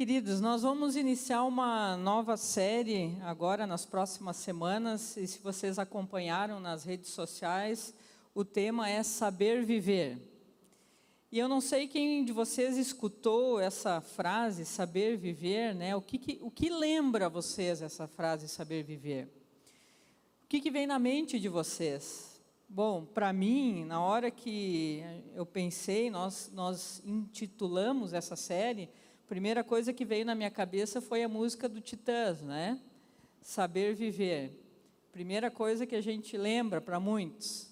Queridos, nós vamos iniciar uma nova série agora nas próximas semanas, e se vocês acompanharam nas redes sociais, o tema é saber viver. E eu não sei quem de vocês escutou essa frase, saber viver, né? O que, que o que lembra vocês essa frase, saber viver? O que, que vem na mente de vocês? Bom, para mim, na hora que eu pensei, nós, nós intitulamos essa série, primeira coisa que veio na minha cabeça foi a música do Titãs, né? Saber viver. Primeira coisa que a gente lembra para muitos.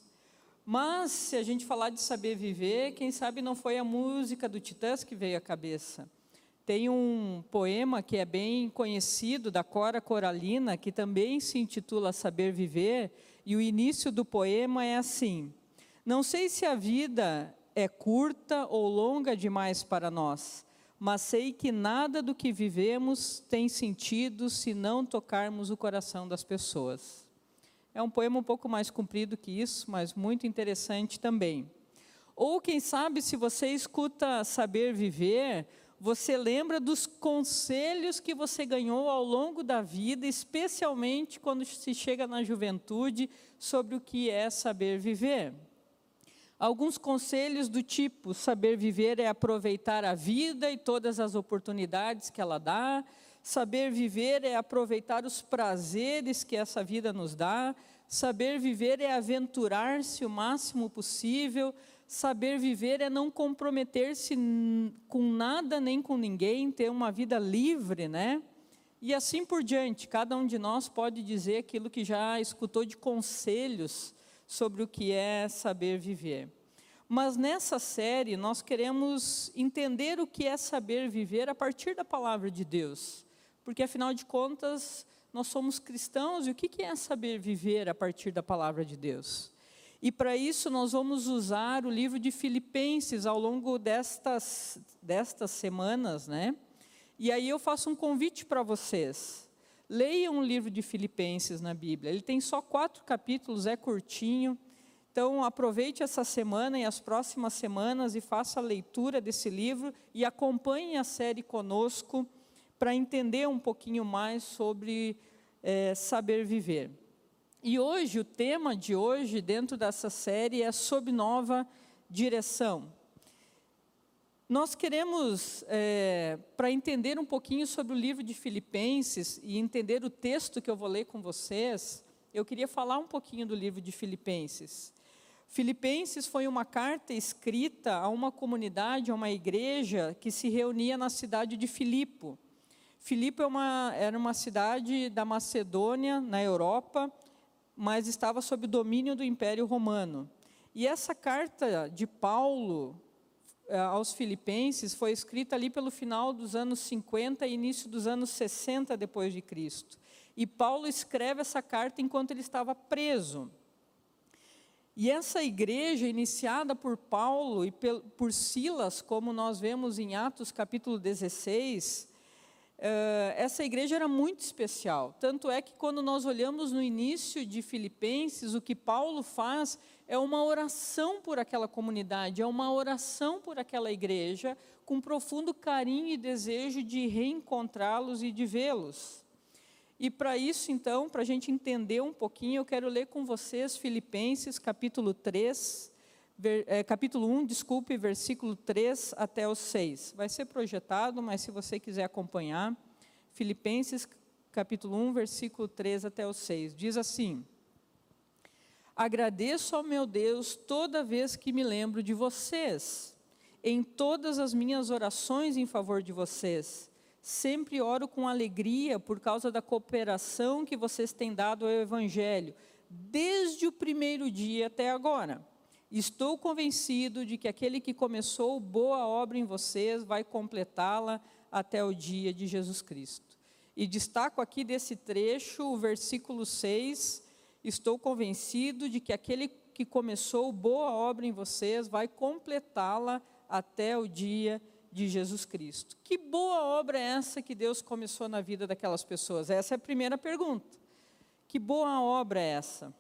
Mas, se a gente falar de saber viver, quem sabe não foi a música do Titãs que veio à cabeça. Tem um poema que é bem conhecido, da Cora Coralina, que também se intitula Saber Viver, e o início do poema é assim: Não sei se a vida é curta ou longa demais para nós mas sei que nada do que vivemos tem sentido se não tocarmos o coração das pessoas. É um poema um pouco mais comprido que isso, mas muito interessante também. Ou quem sabe, se você escuta Saber Viver, você lembra dos conselhos que você ganhou ao longo da vida, especialmente quando se chega na juventude, sobre o que é saber viver. Alguns conselhos do tipo: saber viver é aproveitar a vida e todas as oportunidades que ela dá, saber viver é aproveitar os prazeres que essa vida nos dá, saber viver é aventurar-se o máximo possível, saber viver é não comprometer-se com nada nem com ninguém, ter uma vida livre, né? E assim por diante, cada um de nós pode dizer aquilo que já escutou de conselhos sobre o que é saber viver. Mas nessa série nós queremos entender o que é saber viver a partir da palavra de Deus. Porque afinal de contas, nós somos cristãos e o que é saber viver a partir da palavra de Deus? E para isso nós vamos usar o livro de Filipenses ao longo destas, destas semanas, né? E aí eu faço um convite para vocês. Leiam o livro de Filipenses na Bíblia. Ele tem só quatro capítulos, é curtinho. Então, aproveite essa semana e as próximas semanas e faça a leitura desse livro e acompanhe a série conosco para entender um pouquinho mais sobre é, saber viver. E hoje, o tema de hoje, dentro dessa série, é sob nova direção. Nós queremos, é, para entender um pouquinho sobre o livro de Filipenses e entender o texto que eu vou ler com vocês, eu queria falar um pouquinho do livro de Filipenses. Filipenses foi uma carta escrita a uma comunidade, a uma igreja que se reunia na cidade de Filipo. Filipo é uma, era uma cidade da Macedônia, na Europa, mas estava sob domínio do Império Romano. E essa carta de Paulo aos filipenses foi escrita ali pelo final dos anos 50 e início dos anos 60 depois de Cristo. E Paulo escreve essa carta enquanto ele estava preso. E essa igreja, iniciada por Paulo e por Silas, como nós vemos em Atos capítulo 16, eh, essa igreja era muito especial. Tanto é que quando nós olhamos no início de Filipenses, o que Paulo faz é uma oração por aquela comunidade, é uma oração por aquela igreja, com profundo carinho e desejo de reencontrá-los e de vê-los. E para isso, então, para a gente entender um pouquinho, eu quero ler com vocês Filipenses capítulo 3, ver, é, capítulo 1, desculpe, versículo 3 até o 6. Vai ser projetado, mas se você quiser acompanhar, Filipenses capítulo 1, versículo 3 até o 6. Diz assim: Agradeço ao meu Deus toda vez que me lembro de vocês, em todas as minhas orações em favor de vocês. Sempre oro com alegria por causa da cooperação que vocês têm dado ao Evangelho, desde o primeiro dia até agora. Estou convencido de que aquele que começou boa obra em vocês vai completá-la até o dia de Jesus Cristo. E destaco aqui desse trecho o versículo 6 estou convencido de que aquele que começou boa obra em vocês vai completá-la até o dia de Jesus Cristo. Que boa obra é essa que Deus começou na vida daquelas pessoas? Essa é a primeira pergunta. Que boa obra é essa?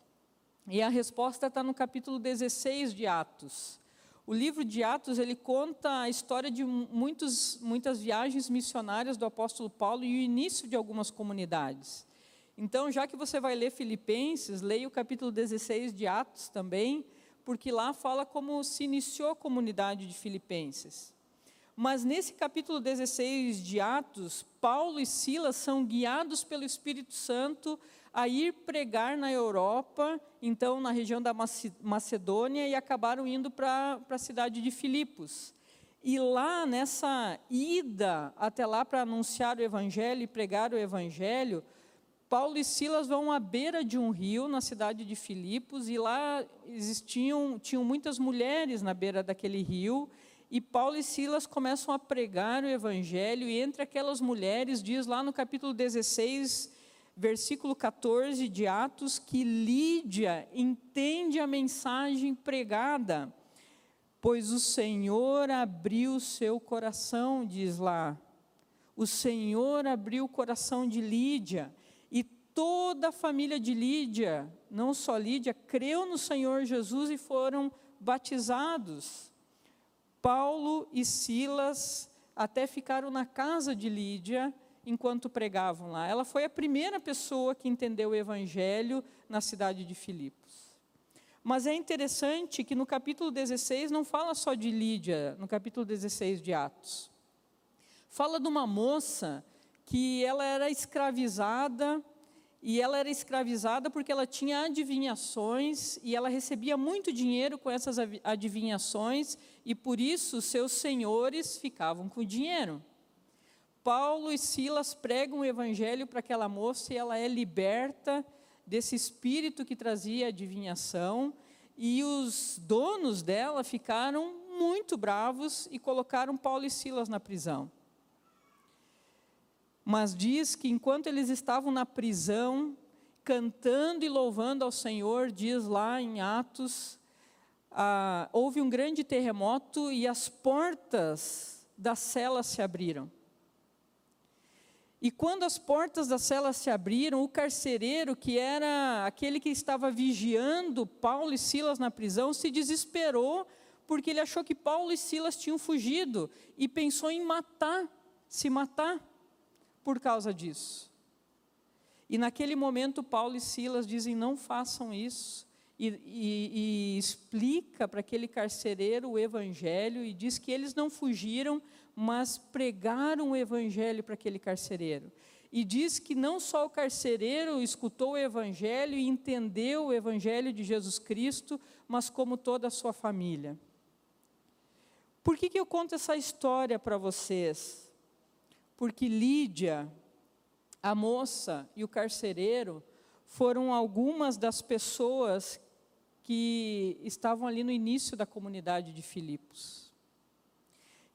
E a resposta está no capítulo 16 de Atos. O livro de Atos ele conta a história de muitos, muitas viagens missionárias do apóstolo Paulo e o início de algumas comunidades. Então, já que você vai ler Filipenses, leia o capítulo 16 de Atos também, porque lá fala como se iniciou a comunidade de Filipenses. Mas nesse capítulo 16 de Atos, Paulo e Silas são guiados pelo Espírito Santo a ir pregar na Europa, então na região da Macedônia, e acabaram indo para a cidade de Filipos. E lá, nessa ida até lá para anunciar o Evangelho e pregar o Evangelho, Paulo e Silas vão à beira de um rio, na cidade de Filipos, e lá existiam tinham muitas mulheres na beira daquele rio, e Paulo e Silas começam a pregar o Evangelho, e entre aquelas mulheres, diz lá no capítulo 16 versículo 14 de Atos, que Lídia entende a mensagem pregada, pois o Senhor abriu seu coração, diz lá. O Senhor abriu o coração de Lídia, toda a família de Lídia, não só Lídia, creu no Senhor Jesus e foram batizados. Paulo e Silas até ficaram na casa de Lídia, enquanto pregavam lá. Ela foi a primeira pessoa que entendeu o evangelho na cidade de Filipos. Mas é interessante que no capítulo 16 não fala só de Lídia, no capítulo 16 de Atos. Fala de uma moça que ela era escravizada e ela era escravizada porque ela tinha adivinhações e ela recebia muito dinheiro com essas adivinhações e por isso seus senhores ficavam com o dinheiro. Paulo e Silas pregam o evangelho para aquela moça e ela é liberta desse espírito que trazia adivinhação, e os donos dela ficaram muito bravos e colocaram Paulo e Silas na prisão. Mas diz que enquanto eles estavam na prisão, cantando e louvando ao Senhor, diz lá em Atos, ah, houve um grande terremoto e as portas da cela se abriram. E quando as portas da cela se abriram, o carcereiro, que era aquele que estava vigiando Paulo e Silas na prisão, se desesperou, porque ele achou que Paulo e Silas tinham fugido e pensou em matar, se matar por causa disso. E naquele momento, Paulo e Silas dizem: não façam isso. E, e, e explica para aquele carcereiro o evangelho e diz que eles não fugiram, mas pregaram o evangelho para aquele carcereiro. E diz que não só o carcereiro escutou o evangelho e entendeu o evangelho de Jesus Cristo, mas como toda a sua família. Por que, que eu conto essa história para vocês? Porque Lídia, a moça e o carcereiro foram algumas das pessoas que estavam ali no início da comunidade de Filipos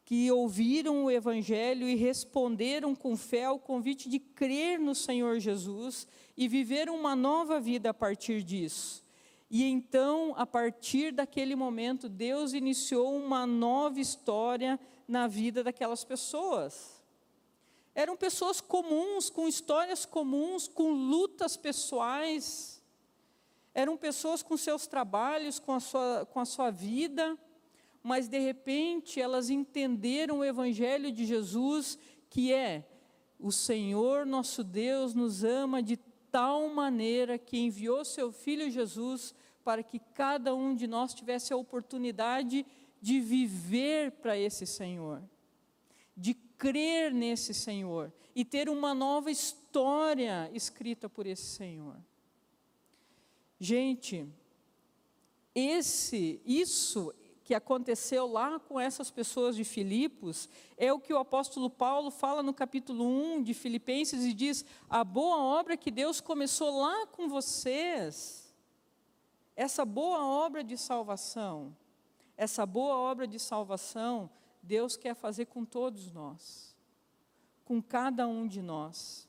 que ouviram o Evangelho e responderam com fé ao convite de crer no Senhor Jesus e viveram uma nova vida a partir disso. E então, a partir daquele momento, Deus iniciou uma nova história na vida daquelas pessoas. Eram pessoas comuns, com histórias comuns, com lutas pessoais. Eram pessoas com seus trabalhos, com a sua, com a sua vida mas de repente elas entenderam o Evangelho de Jesus, que é: o Senhor nosso Deus nos ama de tal maneira que enviou seu Filho Jesus para que cada um de nós tivesse a oportunidade de viver para esse Senhor, de crer nesse Senhor e ter uma nova história escrita por esse Senhor. Gente, esse, isso que aconteceu lá com essas pessoas de Filipos é o que o apóstolo Paulo fala no capítulo 1 de Filipenses e diz: a boa obra que Deus começou lá com vocês, essa boa obra de salvação, essa boa obra de salvação, Deus quer fazer com todos nós, com cada um de nós.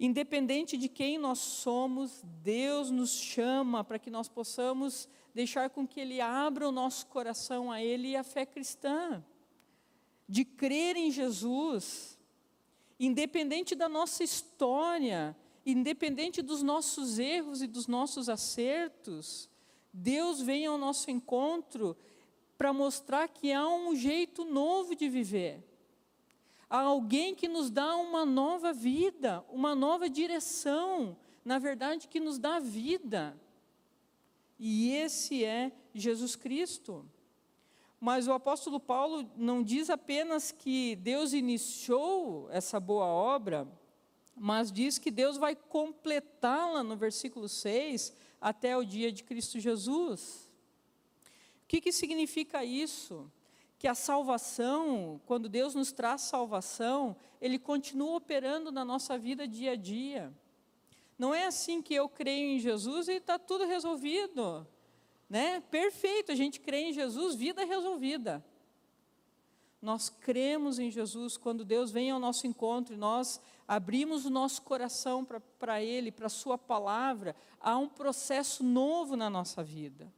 Independente de quem nós somos, Deus nos chama para que nós possamos deixar com que Ele abra o nosso coração a Ele e a fé cristã, de crer em Jesus, independente da nossa história, independente dos nossos erros e dos nossos acertos, Deus vem ao nosso encontro para mostrar que há um jeito novo de viver. Há alguém que nos dá uma nova vida, uma nova direção, na verdade, que nos dá vida. E esse é Jesus Cristo. Mas o apóstolo Paulo não diz apenas que Deus iniciou essa boa obra, mas diz que Deus vai completá-la no versículo 6 até o dia de Cristo Jesus. Que, que significa isso? Que a salvação, quando Deus nos traz salvação, Ele continua operando na nossa vida dia a dia. Não é assim que eu creio em Jesus e está tudo resolvido. Né? Perfeito, a gente crê em Jesus, vida resolvida. Nós cremos em Jesus quando Deus vem ao nosso encontro e nós abrimos o nosso coração para Ele, para Sua palavra, há um processo novo na nossa vida.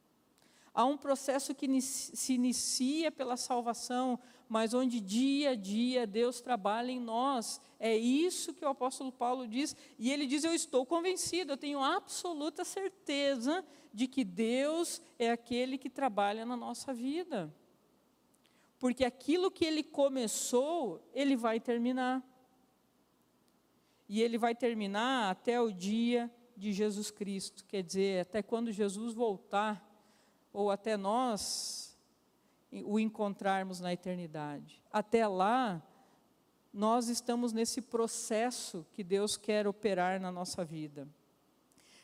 Há um processo que se inicia pela salvação, mas onde dia a dia Deus trabalha em nós. É isso que o apóstolo Paulo diz, e ele diz: Eu estou convencido, eu tenho absoluta certeza de que Deus é aquele que trabalha na nossa vida. Porque aquilo que ele começou, ele vai terminar e ele vai terminar até o dia de Jesus Cristo, quer dizer, até quando Jesus voltar, ou até nós o encontrarmos na eternidade. Até lá, nós estamos nesse processo que Deus quer operar na nossa vida.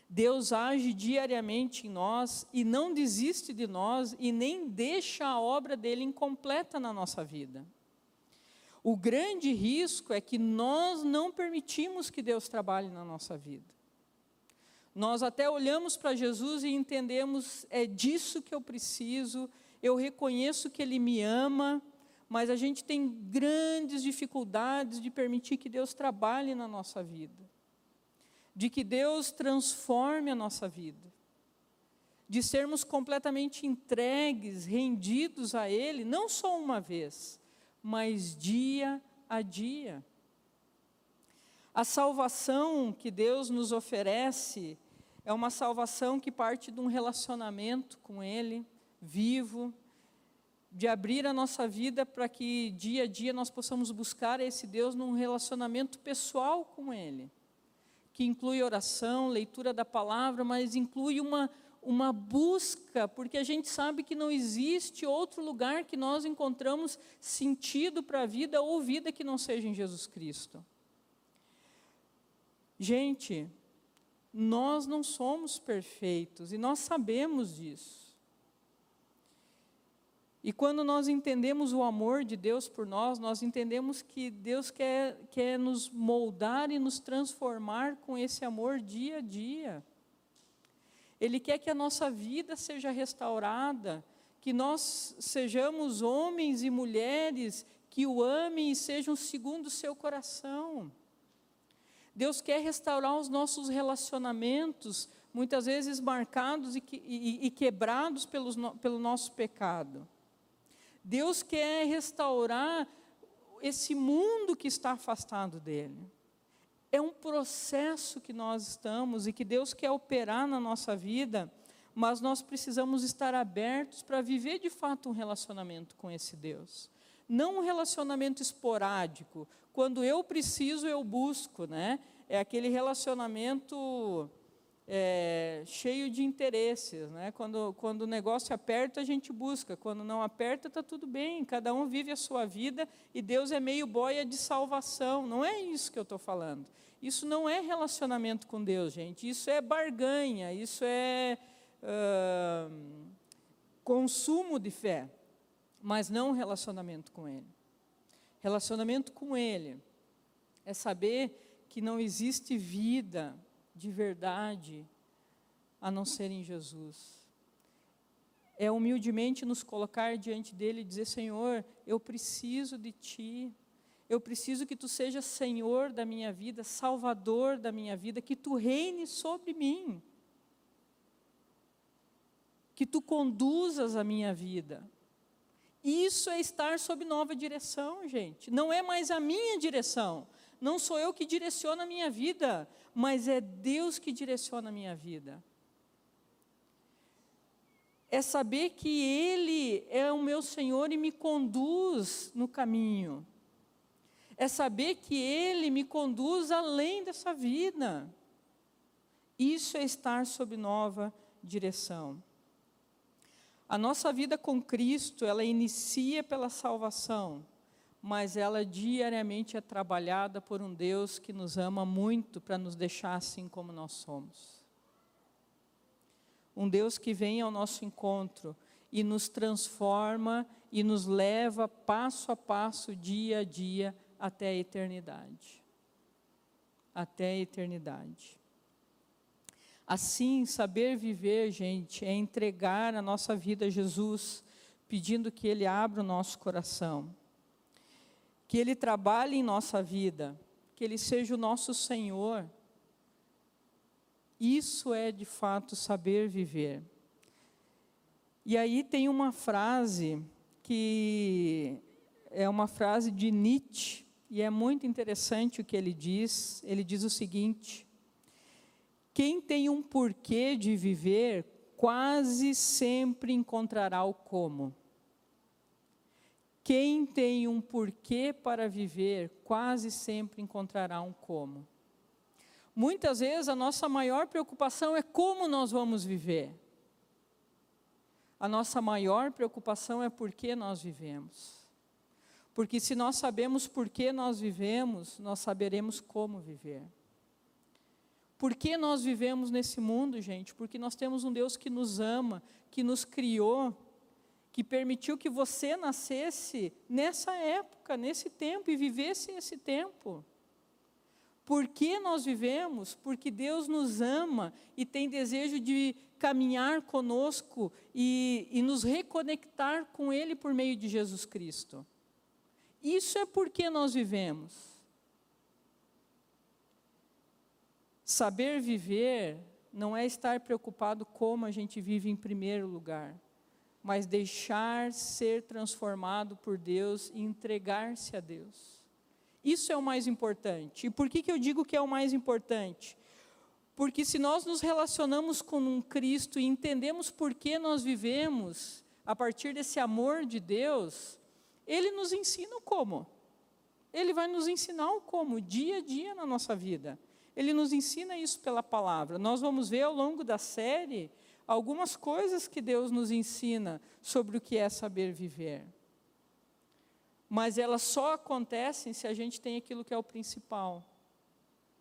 Deus age diariamente em nós e não desiste de nós e nem deixa a obra dele incompleta na nossa vida. O grande risco é que nós não permitimos que Deus trabalhe na nossa vida. Nós até olhamos para Jesus e entendemos, é disso que eu preciso, eu reconheço que Ele me ama, mas a gente tem grandes dificuldades de permitir que Deus trabalhe na nossa vida, de que Deus transforme a nossa vida, de sermos completamente entregues, rendidos a Ele, não só uma vez, mas dia a dia. A salvação que Deus nos oferece é uma salvação que parte de um relacionamento com Ele, vivo, de abrir a nossa vida para que dia a dia nós possamos buscar esse Deus num relacionamento pessoal com Ele, que inclui oração, leitura da palavra, mas inclui uma, uma busca, porque a gente sabe que não existe outro lugar que nós encontramos sentido para a vida ou vida que não seja em Jesus Cristo. Gente, nós não somos perfeitos e nós sabemos disso. E quando nós entendemos o amor de Deus por nós, nós entendemos que Deus quer, quer nos moldar e nos transformar com esse amor dia a dia. Ele quer que a nossa vida seja restaurada, que nós sejamos homens e mulheres que o amem e sejam segundo o seu coração. Deus quer restaurar os nossos relacionamentos, muitas vezes marcados e, e, e quebrados pelos, pelo nosso pecado. Deus quer restaurar esse mundo que está afastado dele. É um processo que nós estamos e que Deus quer operar na nossa vida, mas nós precisamos estar abertos para viver de fato um relacionamento com esse Deus. Não um relacionamento esporádico, quando eu preciso, eu busco, né? É aquele relacionamento é, cheio de interesses, né? Quando, quando o negócio aperta, a gente busca, quando não aperta, está tudo bem, cada um vive a sua vida e Deus é meio boia de salvação, não é isso que eu estou falando. Isso não é relacionamento com Deus, gente. Isso é barganha, isso é uh, consumo de fé, mas não relacionamento com Ele. Relacionamento com Ele é saber que não existe vida de verdade a não ser em Jesus. É humildemente nos colocar diante dele e dizer: Senhor, eu preciso de Ti, eu preciso que tu sejas Senhor da minha vida, Salvador da minha vida, que tu reine sobre mim, que tu conduzas a minha vida. Isso é estar sob nova direção, gente. Não é mais a minha direção. Não sou eu que direciono a minha vida, mas é Deus que direciona a minha vida. é saber que Ele é o meu Senhor e me conduz no caminho. É saber que Ele me conduz além dessa vida. Isso é estar sob nova direção. A nossa vida com Cristo, ela inicia pela salvação, mas ela diariamente é trabalhada por um Deus que nos ama muito para nos deixar assim como nós somos um Deus que vem ao nosso encontro e nos transforma e nos leva passo a passo, dia a dia, até a eternidade. Até a eternidade. Assim, saber viver, gente, é entregar a nossa vida a Jesus, pedindo que Ele abra o nosso coração, que Ele trabalhe em nossa vida, que Ele seja o nosso Senhor isso é de fato saber viver. E aí tem uma frase que é uma frase de Nietzsche, e é muito interessante o que ele diz. Ele diz o seguinte: Quem tem um porquê de viver, quase sempre encontrará o como. Quem tem um porquê para viver, quase sempre encontrará um como. Muitas vezes a nossa maior preocupação é como nós vamos viver. A nossa maior preocupação é por que nós vivemos. Porque se nós sabemos por que nós vivemos, nós saberemos como viver. Por que nós vivemos nesse mundo, gente? Porque nós temos um Deus que nos ama, que nos criou, que permitiu que você nascesse nessa época, nesse tempo e vivesse esse tempo. Por que nós vivemos? Porque Deus nos ama e tem desejo de caminhar conosco e, e nos reconectar com Ele por meio de Jesus Cristo. Isso é porque nós vivemos. Saber viver não é estar preocupado como a gente vive em primeiro lugar, mas deixar ser transformado por Deus e entregar-se a Deus. Isso é o mais importante. E por que, que eu digo que é o mais importante? Porque se nós nos relacionamos com um Cristo e entendemos por que nós vivemos a partir desse amor de Deus, Ele nos ensina o como. Ele vai nos ensinar o como, dia a dia na nossa vida. Ele nos ensina isso pela palavra. Nós vamos ver ao longo da série algumas coisas que Deus nos ensina sobre o que é saber viver mas elas só acontecem se a gente tem aquilo que é o principal.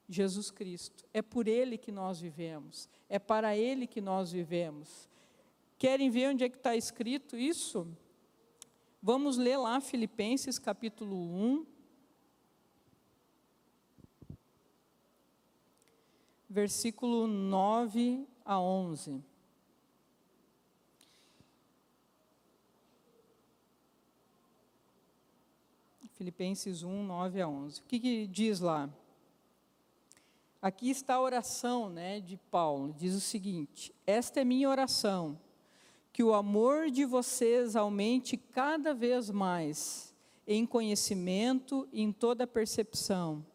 Jesus Cristo. É por Ele que nós vivemos. É para Ele que nós vivemos. Querem ver onde é que está escrito isso? Vamos ler lá Filipenses capítulo 1. Versículo 9 a 11. Filipenses 1, 9 a 11. O que, que diz lá? Aqui está a oração né, de Paulo. Diz o seguinte: Esta é minha oração, que o amor de vocês aumente cada vez mais em conhecimento e em toda percepção,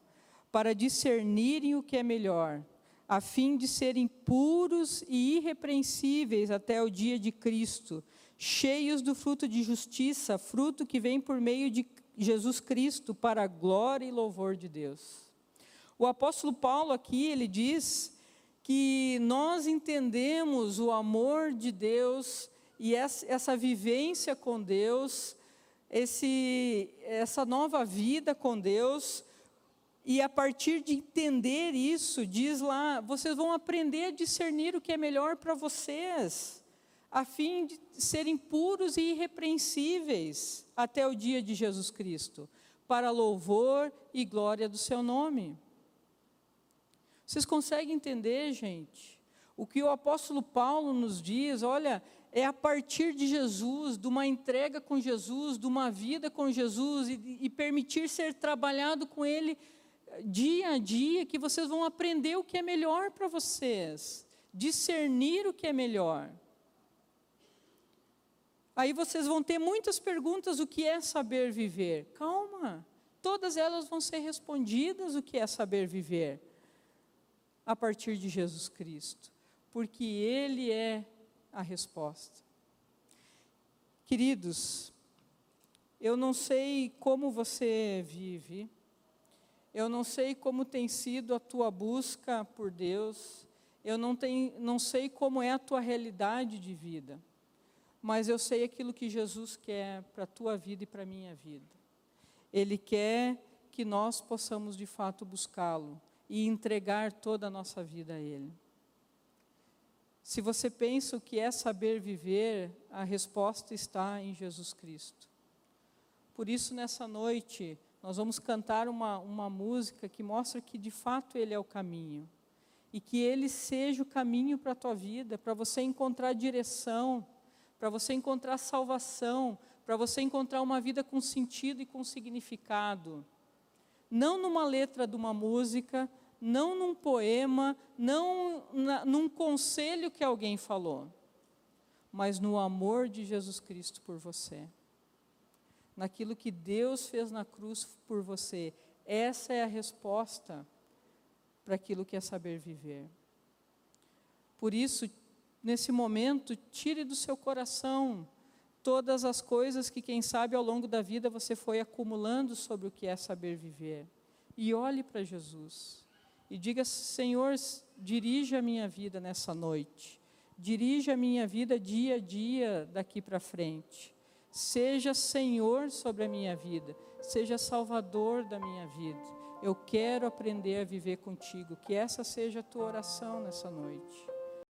para discernirem o que é melhor, a fim de serem puros e irrepreensíveis até o dia de Cristo, cheios do fruto de justiça, fruto que vem por meio de Jesus Cristo para a glória e louvor de Deus. O apóstolo Paulo aqui, ele diz que nós entendemos o amor de Deus e essa, vivência com Deus, esse, essa nova vida com Deus, e a partir de entender isso, diz lá, vocês vão aprender a discernir o que é melhor para vocês a fim de serem puros e irrepreensíveis até o dia de Jesus Cristo, para louvor e glória do seu nome. Vocês conseguem entender, gente? O que o apóstolo Paulo nos diz, olha, é a partir de Jesus, de uma entrega com Jesus, de uma vida com Jesus e, e permitir ser trabalhado com Ele dia a dia, que vocês vão aprender o que é melhor para vocês, discernir o que é melhor. Aí vocês vão ter muitas perguntas: o que é saber viver? Calma, todas elas vão ser respondidas: o que é saber viver? A partir de Jesus Cristo, porque Ele é a resposta. Queridos, eu não sei como você vive, eu não sei como tem sido a tua busca por Deus, eu não, tenho, não sei como é a tua realidade de vida, mas eu sei aquilo que Jesus quer para a tua vida e para a minha vida. Ele quer que nós possamos de fato buscá-lo e entregar toda a nossa vida a Ele. Se você pensa o que é saber viver, a resposta está em Jesus Cristo. Por isso, nessa noite, nós vamos cantar uma, uma música que mostra que de fato Ele é o caminho. E que Ele seja o caminho para a tua vida, para você encontrar direção, para você encontrar salvação, para você encontrar uma vida com sentido e com significado não numa letra de uma música, não num poema, não na, num conselho que alguém falou, mas no amor de Jesus Cristo por você. Naquilo que Deus fez na cruz por você. Essa é a resposta para aquilo que é saber viver. Por isso, nesse momento, tire do seu coração todas as coisas que, quem sabe, ao longo da vida você foi acumulando sobre o que é saber viver. E olhe para Jesus e diga: Senhor, dirige a minha vida nessa noite, dirige a minha vida dia a dia daqui para frente. Seja Senhor sobre a minha vida, seja Salvador da minha vida. Eu quero aprender a viver contigo. Que essa seja a tua oração nessa noite.